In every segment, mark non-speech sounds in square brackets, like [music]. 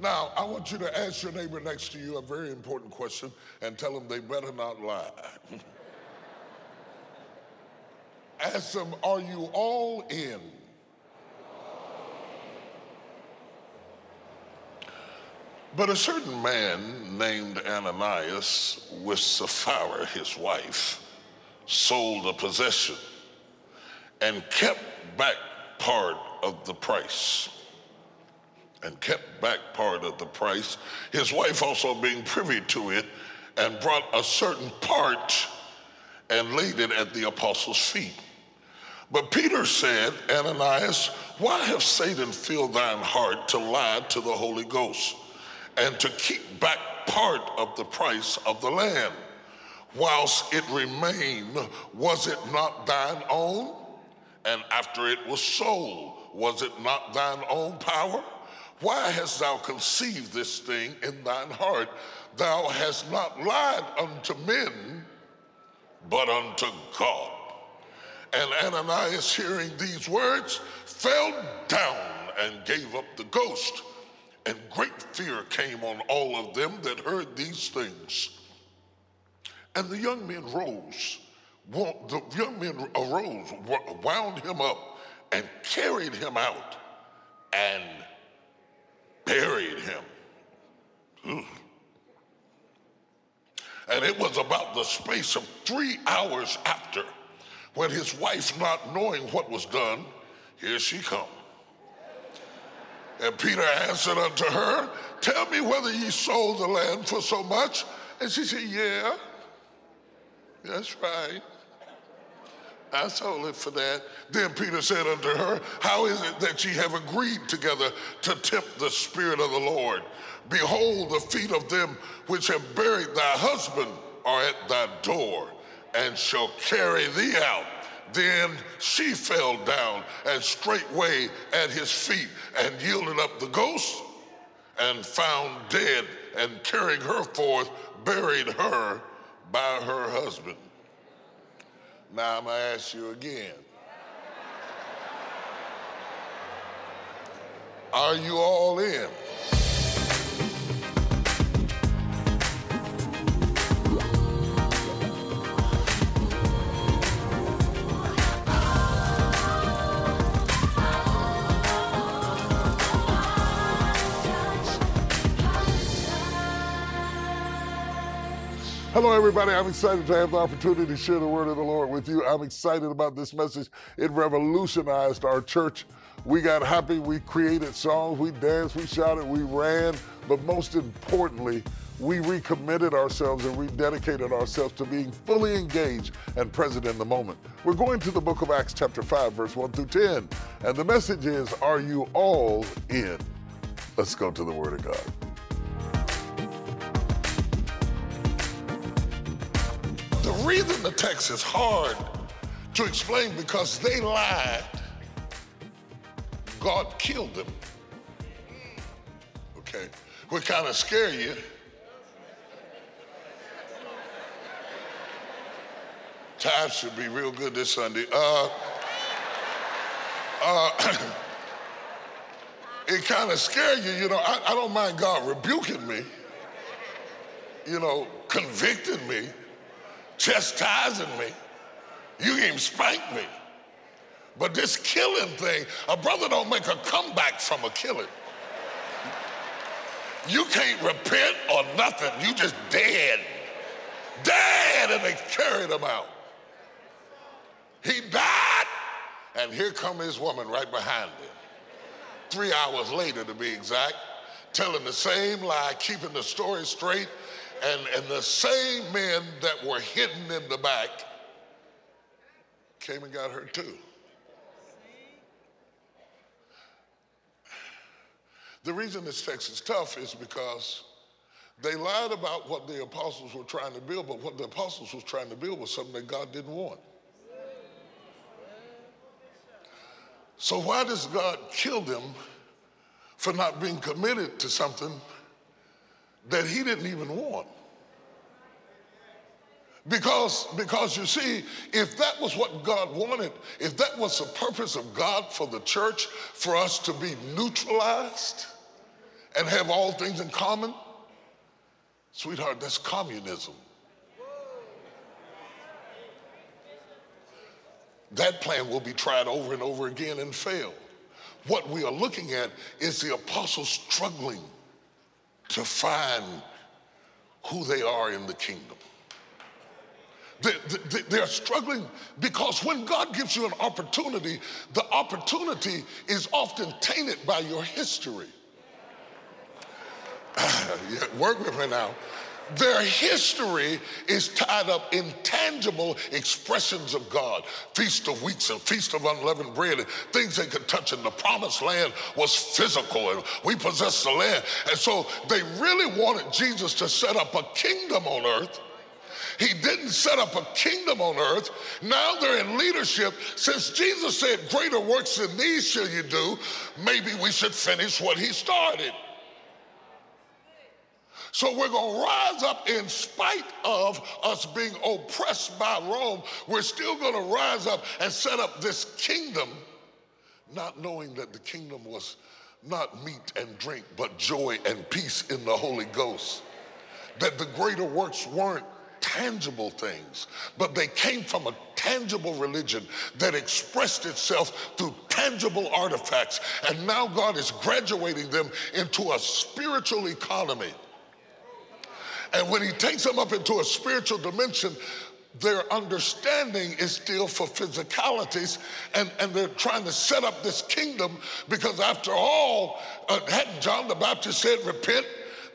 Now, I want you to ask your neighbor next to you a very important question and tell them they better not lie. [laughs] ask them, Are you all in? But a certain man named Ananias, with Sapphira, his wife, sold a possession and kept back part of the price and kept back part of the price, his wife also being privy to it, and brought a certain part and laid it at the apostles' feet. But Peter said, Ananias, why have Satan filled thine heart to lie to the Holy Ghost and to keep back part of the price of the land? Whilst it remained, was it not thine own? And after it was sold, was it not thine own power? Why hast thou conceived this thing in thine heart? Thou hast not lied unto men, but unto God. And Ananias, hearing these words, fell down and gave up the ghost. And great fear came on all of them that heard these things. And the young men rose. The young men arose, wound him up, and carried him out and buried him. Mm. And it was about the space of three hours after when his wife, not knowing what was done, here she come. And Peter answered unto her, Tell me whether ye sold the land for so much. And she said, Yeah, that's right. I sold for that. Then Peter said unto her, How is it that ye have agreed together to tempt the Spirit of the Lord? Behold, the feet of them which have buried thy husband are at thy door, and shall carry thee out. Then she fell down and straightway at his feet and yielded up the ghost and found dead and carrying her forth, buried her by her husband. Now I'm going to ask you again. Are you all in? Hello, everybody. I'm excited to have the opportunity to share the word of the Lord with you. I'm excited about this message. It revolutionized our church. We got happy. We created songs. We danced. We shouted. We ran. But most importantly, we recommitted ourselves and rededicated ourselves to being fully engaged and present in the moment. We're going to the book of Acts, chapter 5, verse 1 through 10. And the message is Are you all in? Let's go to the word of God. The reason the text is hard to explain because they lied, God killed them. Okay, we kind of scare you. Time should be real good this Sunday. Uh, uh, [coughs] it kind of scare you, you know. I, I don't mind God rebuking me, you know, convicting me chastising me. You can even spank me. But this killing thing, a brother don't make a comeback from a killing. You can't repent or nothing. You just dead. Dead, and they carried him out. He died, and here come his woman right behind him. Three hours later, to be exact, telling the same lie, keeping the story straight, and, and the same men that were hidden in the back came and got her too. The reason this text is tough is because they lied about what the apostles were trying to build, but what the apostles was trying to build was something that God didn't want. So why does God kill them for not being committed to something that he didn't even want. Because, because you see, if that was what God wanted, if that was the purpose of God for the church, for us to be neutralized and have all things in common, sweetheart, that's communism. That plan will be tried over and over again and fail. What we are looking at is the apostles struggling to find who they are in the kingdom. They're struggling because when God gives you an opportunity, the opportunity is often tainted by your history. [sighs] Work with me now. Their history is tied up in tangible expressions of God. Feast of Weeks and Feast of Unleavened Bread and things they could touch. And the promised land was physical and we possessed the land. And so they really wanted Jesus to set up a kingdom on earth. He didn't set up a kingdom on earth. Now they're in leadership. Since Jesus said, Greater works than these shall you do, maybe we should finish what he started. So we're going to rise up in spite of us being oppressed by Rome. We're still going to rise up and set up this kingdom, not knowing that the kingdom was not meat and drink, but joy and peace in the Holy Ghost. That the greater works weren't tangible things, but they came from a tangible religion that expressed itself through tangible artifacts. And now God is graduating them into a spiritual economy and when he takes them up into a spiritual dimension, their understanding is still for physicalities, and, and they're trying to set up this kingdom because, after all, uh, hadn't John the Baptist said, Repent,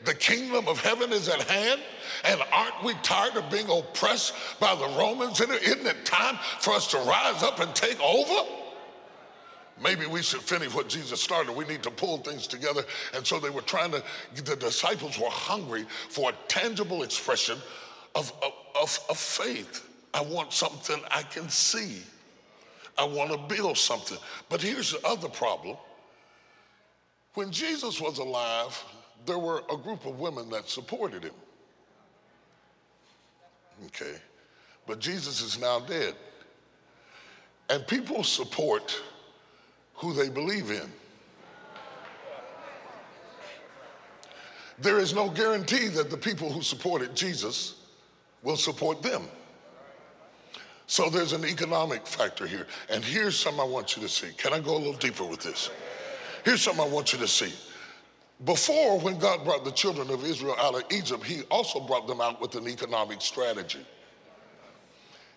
the kingdom of heaven is at hand? And aren't we tired of being oppressed by the Romans? Isn't it time for us to rise up and take over? Maybe we should finish what Jesus started. We need to pull things together. And so they were trying to, the disciples were hungry for a tangible expression of, of, of, faith. I want something I can see. I want to build something. But here's the other problem. When Jesus was alive, there were a group of women that supported him. Okay. But Jesus is now dead. And people support who they believe in. There is no guarantee that the people who supported Jesus will support them. So there's an economic factor here. And here's something I want you to see. Can I go a little deeper with this? Here's something I want you to see. Before, when God brought the children of Israel out of Egypt, he also brought them out with an economic strategy.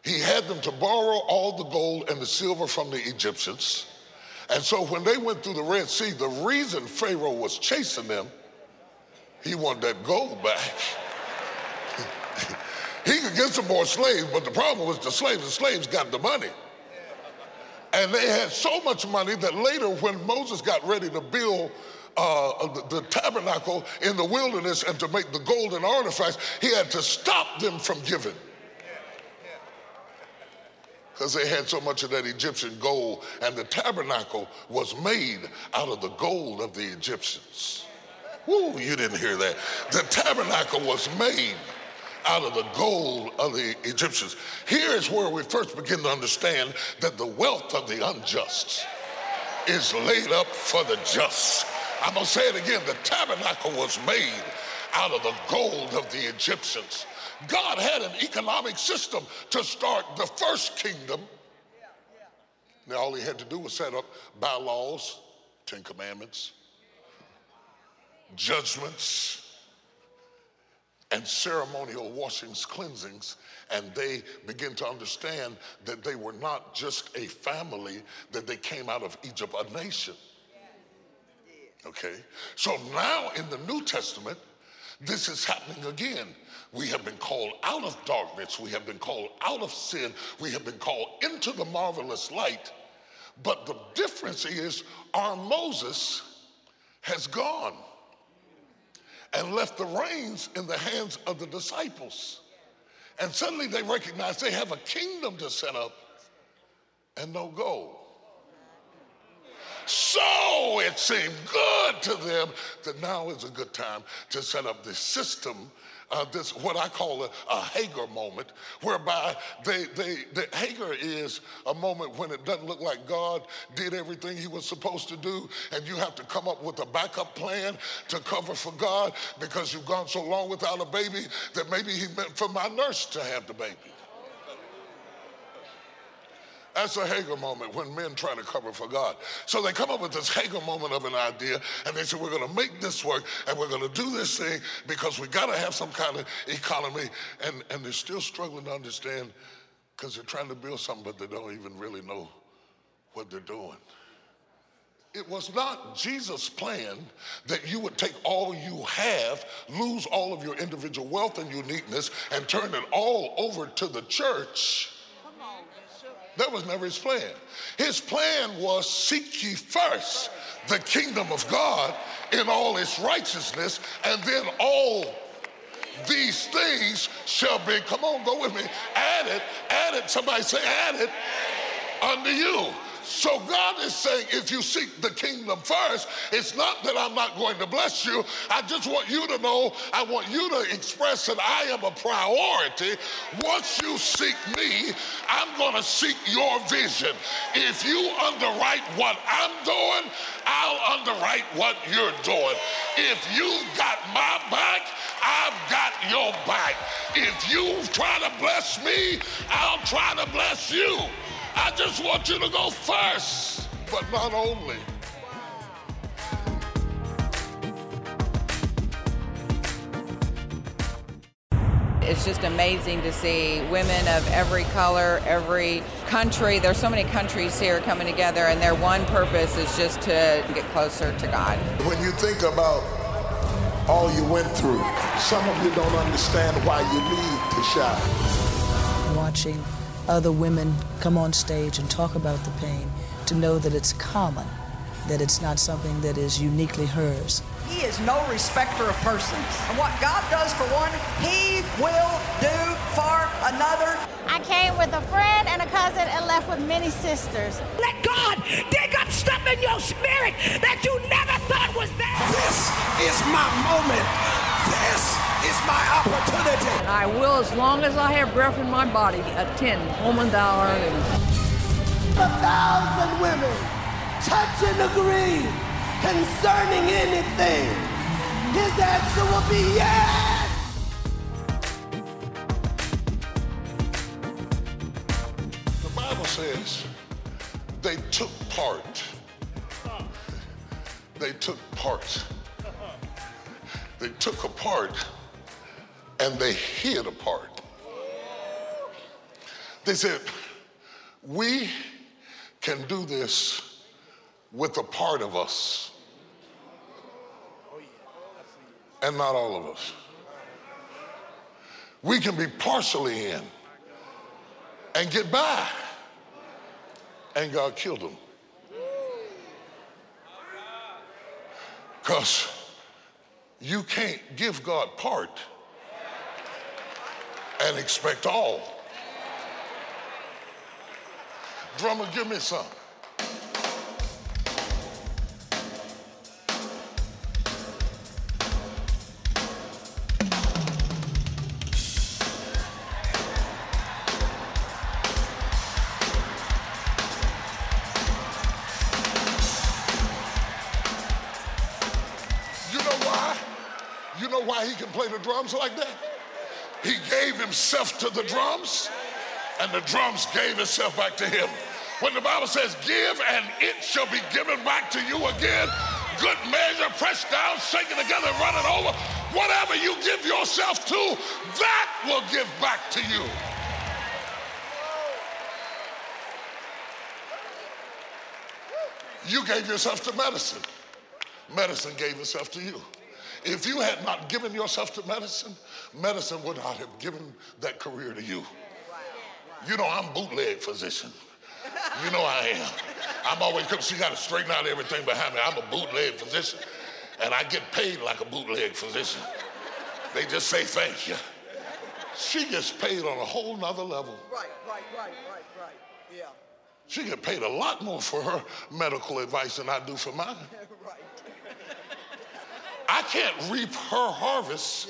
He had them to borrow all the gold and the silver from the Egyptians and so when they went through the Red Sea, the reason Pharaoh was chasing them, he wanted that gold back. [laughs] he could get some more slaves, but the problem was the slaves, the slaves got the money. And they had so much money that later, when Moses got ready to build uh, the, the, tabernacle in the wilderness and to make the golden artifacts, he had to stop them from giving because they had so much of that Egyptian gold, and the tabernacle was made out of the gold of the Egyptians. Woo, you didn't hear that. The tabernacle was made out of the gold of the Egyptians. Here is where we first begin to understand that the wealth of the unjust is laid up for the just. I'm going to say it again the tabernacle was made out of the gold of the Egyptians. God had an economic system to start the first kingdom. Now, all he had to do was set up bylaws, Ten Commandments, judgments, and ceremonial washings, cleansings, and they begin to understand that they were not just a family, that they came out of Egypt, a nation. Okay? So now in the New Testament, this is happening again. We have been called out of darkness. We have been called out of sin. We have been called into the marvelous light. But the difference is our Moses has gone and left the reins in the hands of the disciples. And suddenly they recognize they have a kingdom to set up and no gold. So it seemed good to them that now is a good time to set up this system uh, this what I call a, a, Hagar moment, whereby they, they, the Hagar is a moment when it doesn't look like God did everything he was supposed to do, and you have to come up with a backup plan to cover for God because you've gone so long without a baby that maybe he meant for my nurse to have the baby. That's a Hagar moment when men try to cover for God. So they come up with this Hagar moment of an idea and they say, We're going to make this work and we're going to do this thing because we got to have some kind of economy. And, and they're still struggling to understand because they're trying to build something, but they don't even really know what they're doing. It was not Jesus' plan that you would take all you have, lose all of your individual wealth and uniqueness, and turn it all over to the church that was never his plan. His plan was seek ye first the kingdom of God in all its righteousness, and then all these things shall be, come on, go with me, added, added, somebody say added unto you. So God is saying, if you seek the kingdom first, it's not that I'm not going to bless you. I just want you to know, I want you to express that I am a priority. Once you seek me, I'm going to seek your vision. If you underwrite what I'm doing, I'll underwrite what you're doing. If you've got my back, I've got your back. If you try to bless me, I'll try to bless you. I just want you to go first, but not only. It's just amazing to see women of every color, every country. There's so many countries here coming together, and their one purpose is just to get closer to God. When you think about all you went through, some of you don't understand why you need to shout. Watching other women come on stage and talk about the pain, to know that it's common, that it's not something that is uniquely hers. He is no respecter of persons. And what God does for one, He will do for another. I came with a friend and a cousin and left with many sisters. Let God dig up stuff in your spirit that you never thought was there. This is my moment. This is my opportunity. And I will, as long as I have breath in my body, attend home and dollar. And... A thousand women touch and agree concerning anything. His answer will be yes. The Bible says they took part. They took part. They took a part and they hid apart. They said, We can do this with a part of us, and not all of us. We can be partially in and get by. And God killed them. Because you can't give God part and expect all. Drummer, give me some. You know why? You know why he can play the drums like that? Himself to the drums, and the drums gave itself back to him. When the Bible says, Give and it shall be given back to you again, good measure, pressed down, shaken together, running over, whatever you give yourself to, that will give back to you. You gave yourself to medicine, medicine gave itself to you. If you had not given yourself to medicine, medicine would not have given that career to you. You know, I'm bootleg physician. You know I am. I'm always, she got to straighten out everything behind me. I'm a bootleg physician, and I get paid like a bootleg physician. They just say thank you. She gets paid on a whole nother level. Right, right, right, right, right. Yeah. She get paid a lot more for her medical advice than I do for mine. [laughs] I can't reap her harvest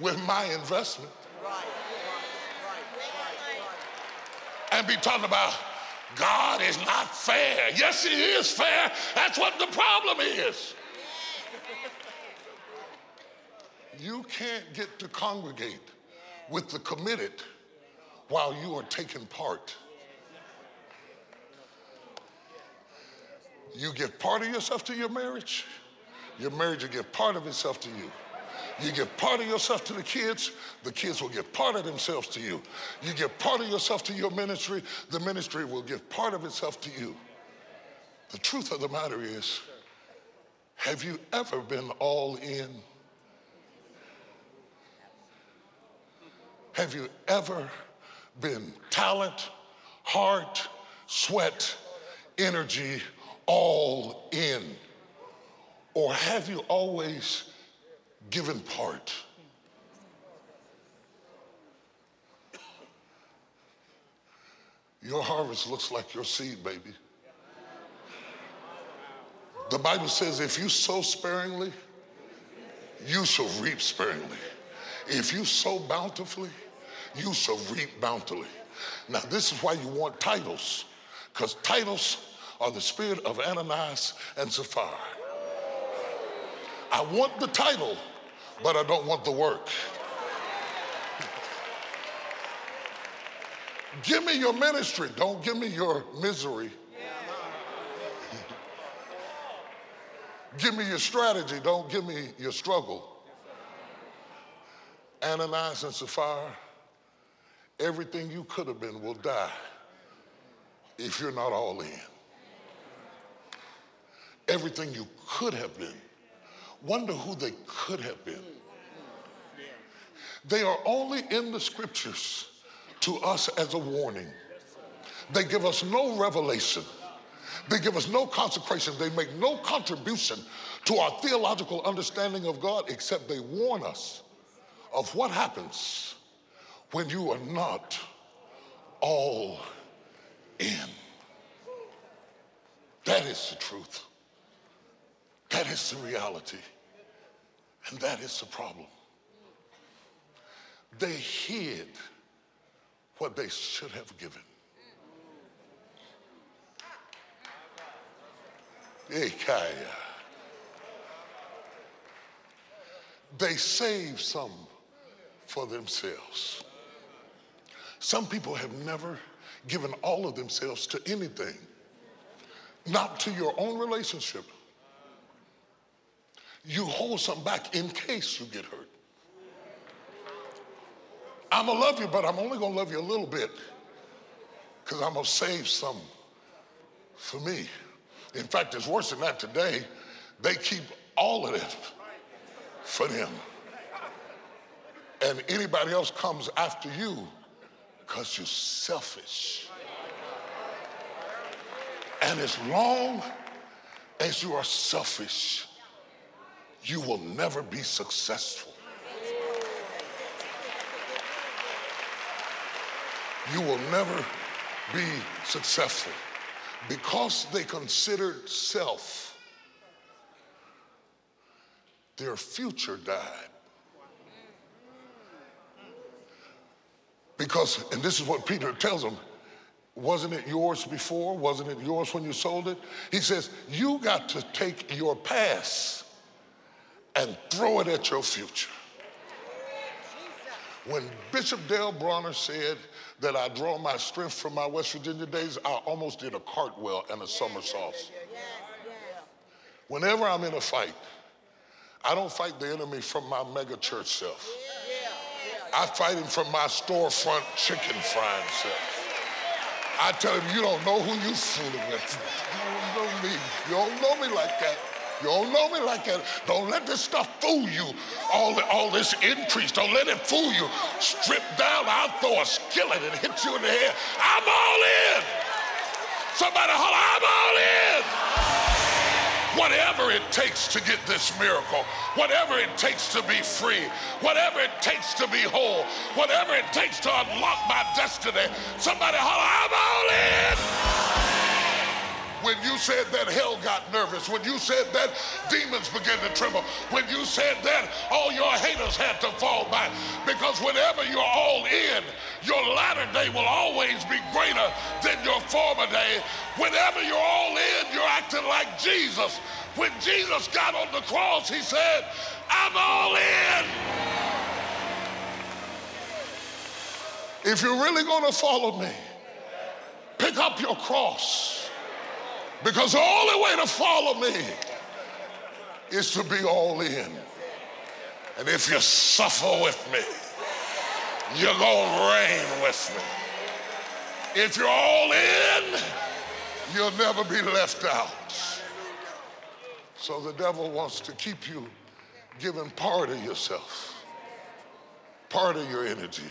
with my investment. And be talking about God is not fair. Yes, He is fair. That's what the problem is. You can't get to congregate with the committed while you are taking part. You give part of yourself to your marriage, your marriage will give part of itself to you. You give part of yourself to the kids, the kids will give part of themselves to you. You give part of yourself to your ministry, the ministry will give part of itself to you. The truth of the matter is, have you ever been all in? Have you ever been talent, heart, sweat, energy, all in? Or have you always given part? Your harvest looks like your seed, baby. The Bible says if you sow sparingly, you shall reap sparingly. If you sow bountifully, you shall reap bountifully. Now, this is why you want titles, because titles are the spirit of Ananias and Sapphira. I want the title, but I don't want the work. give me your ministry, don't give me your misery. give me your strategy, don't give me your struggle. Ananias and Sapphira, everything you could have been will die if you're not all in. Everything you could have been. Wonder who they could have been. They are only in the scriptures to us as a warning. They give us no revelation. They give us no consecration. They make no contribution to our theological understanding of God except they warn us of what happens when you are not all in. That is the truth. That is the reality. And that is the problem. They hid what they should have given. They saved some for themselves. Some people have never given all of themselves to anything, not to your own relationship. You hold some back in case you get hurt. I'm gonna love you, but I'm only gonna love you a little bit because I'm gonna save some for me. In fact, it's worse than that today. They keep all of it for them. And anybody else comes after you because you're selfish. And as long as you are selfish, you will never be successful. You will never be successful because they considered self, their future died. Because, and this is what Peter tells them, wasn't it yours before? Wasn't it yours when you sold it? He says, you got to take your past and throw it at your future. When Bishop Dale Bronner said that I draw my strength from my West Virginia days, I almost did a cartwheel and a somersault. Whenever I'm in a fight, I don't fight the enemy from my mega church self. I fight him from my storefront chicken frying self. I tell him, you don't know who you fooling with. You don't know me. You don't know me like that. You don't know me like that. Don't let this stuff fool you. All, the, all this increase, don't let it fool you. Strip down, I'll throw a skillet and hit you in the head. I'm all in. Somebody holler, I'm all in. Whatever it takes to get this miracle, whatever it takes to be free, whatever it takes to be whole, whatever it takes to unlock my destiny, somebody holler, I'm all in. When you said that, hell got nervous. When you said that, demons began to tremble. When you said that, all your haters had to fall back. Because whenever you're all in, your latter day will always be greater than your former day. Whenever you're all in, you're acting like Jesus. When Jesus got on the cross, he said, I'm all in. If you're really going to follow me, pick up your cross. Because the only way to follow me is to be all in. And if you suffer with me, you're going to reign with me. If you're all in, you'll never be left out. So the devil wants to keep you giving part of yourself, part of your energy,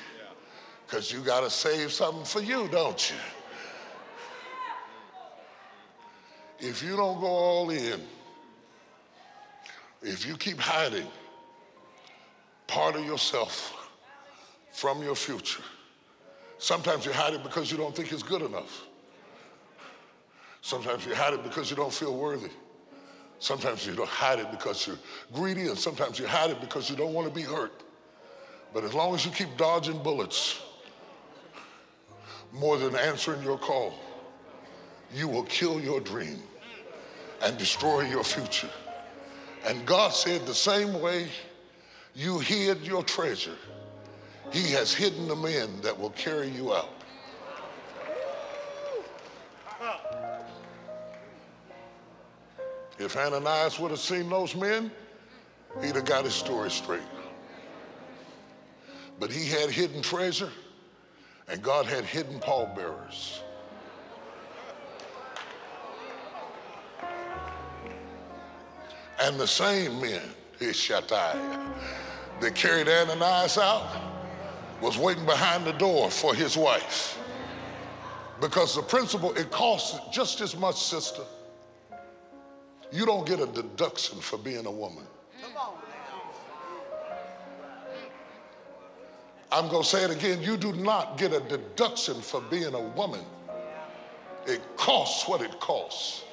because you got to save something for you, don't you? If you don't go all in, if you keep hiding part of yourself from your future, sometimes you hide it because you don't think it's good enough. Sometimes you hide it because you don't feel worthy. Sometimes you hide it because you're greedy, and sometimes you hide it because you don't want to be hurt. But as long as you keep dodging bullets more than answering your call, you will kill your dream and destroy your future. And God said the same way you hid your treasure, He has hidden the men that will carry you out. If Ananias would have seen those men, he'd have got his story straight. But he had hidden treasure, and God had hidden pallbearers. And the same men, his Ishatai, that carried Ananias out was waiting behind the door for his wife. Because the principle, it costs just as much, sister. You don't get a deduction for being a woman. I'm going to say it again. You do not get a deduction for being a woman. It costs what it costs.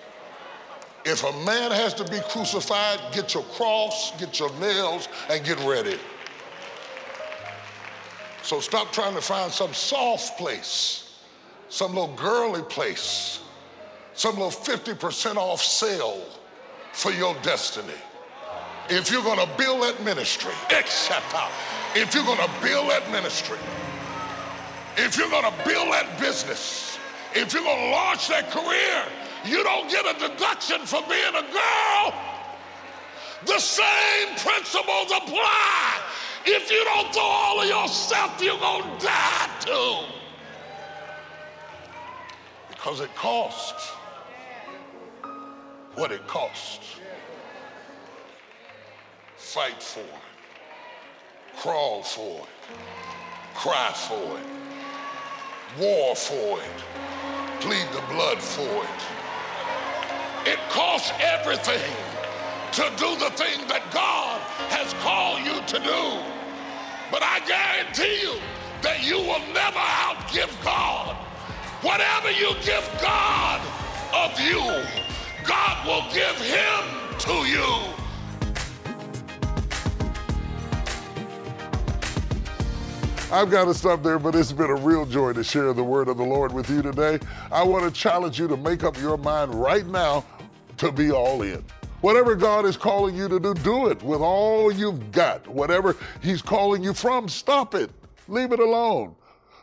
If a man has to be crucified, get your cross, get your nails, and get ready. So stop trying to find some soft place, some little girly place, some little 50% off sale for your destiny. If you're to [laughs] build that ministry, if you're to build that ministry, if you're to build that business, if you're to launch that career, you don't get a deduction for being a girl. The same principles apply. If you don't throw all of your stuff, you're going to die too. Because it costs what it costs. Fight for it. Crawl for it. Cry for it. War for it. Plead the blood for it. It costs everything to do the thing that God has called you to do. But I guarantee you that you will never outgive God. Whatever you give God of you, God will give him to you. I've got to stop there, but it's been a real joy to share the word of the Lord with you today. I want to challenge you to make up your mind right now to be all in. Whatever God is calling you to do, do it with all you've got. Whatever He's calling you from, stop it. Leave it alone.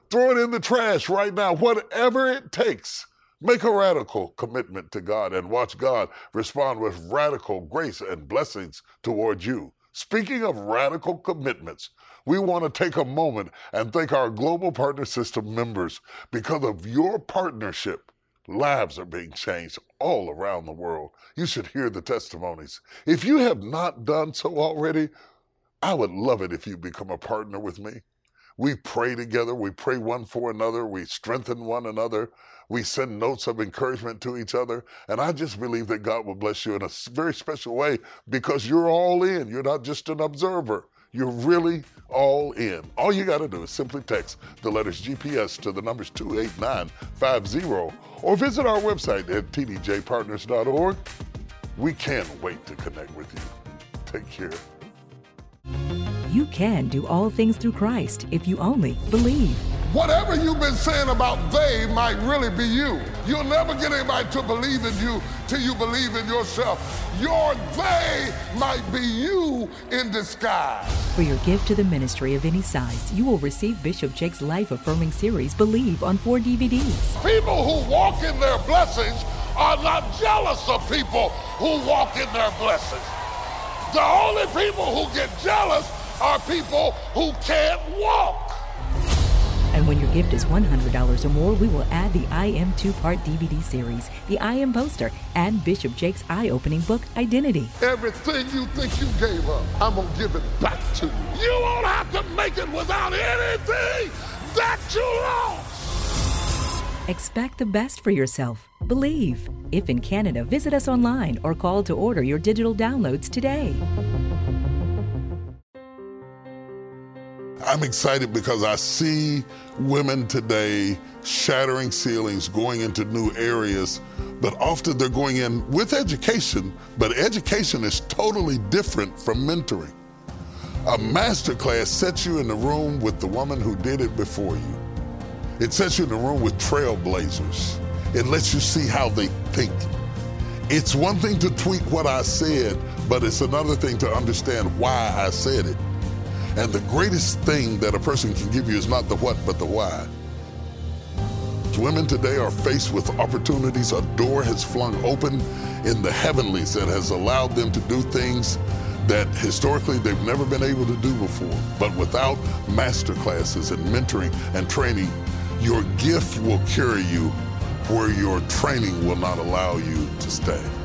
Throw it in the trash right now. Whatever it takes. Make a radical commitment to God and watch God respond with radical grace and blessings towards you. Speaking of radical commitments, we want to take a moment and thank our Global Partner System members. Because of your partnership, lives are being changed all around the world. You should hear the testimonies. If you have not done so already, I would love it if you become a partner with me. We pray together, we pray one for another, we strengthen one another, we send notes of encouragement to each other. And I just believe that God will bless you in a very special way because you're all in. You're not just an observer, you're really all in. All you got to do is simply text the letters GPS to the numbers 28950 or visit our website at tdjpartners.org. We can't wait to connect with you. Take care. You can do all things through Christ if you only believe. Whatever you've been saying about they might really be you. You'll never get anybody to believe in you till you believe in yourself. Your they might be you in disguise. For your gift to the ministry of any size, you will receive Bishop Jakes' life affirming series, Believe, on four DVDs. People who walk in their blessings are not jealous of people who walk in their blessings. The only people who get jealous are people who can't walk. And when your gift is $100 or more, we will add the I Am two part DVD series, the I Am poster, and Bishop Jakes' eye opening book, Identity. Everything you think you gave up, I'm going to give it back to you. You won't have to make it without anything that you lost. Expect the best for yourself. Believe. If in Canada, visit us online or call to order your digital downloads today. I'm excited because I see women today shattering ceilings, going into new areas, but often they're going in with education, but education is totally different from mentoring. A master class sets you in the room with the woman who did it before you. It sets you in the room with trailblazers. It lets you see how they think. It's one thing to tweet what I said, but it's another thing to understand why I said it. And the greatest thing that a person can give you is not the what, but the why. Women today are faced with opportunities. A door has flung open in the heavenlies that has allowed them to do things that historically they've never been able to do before. But without master classes and mentoring and training, your gift will carry you where your training will not allow you to stay.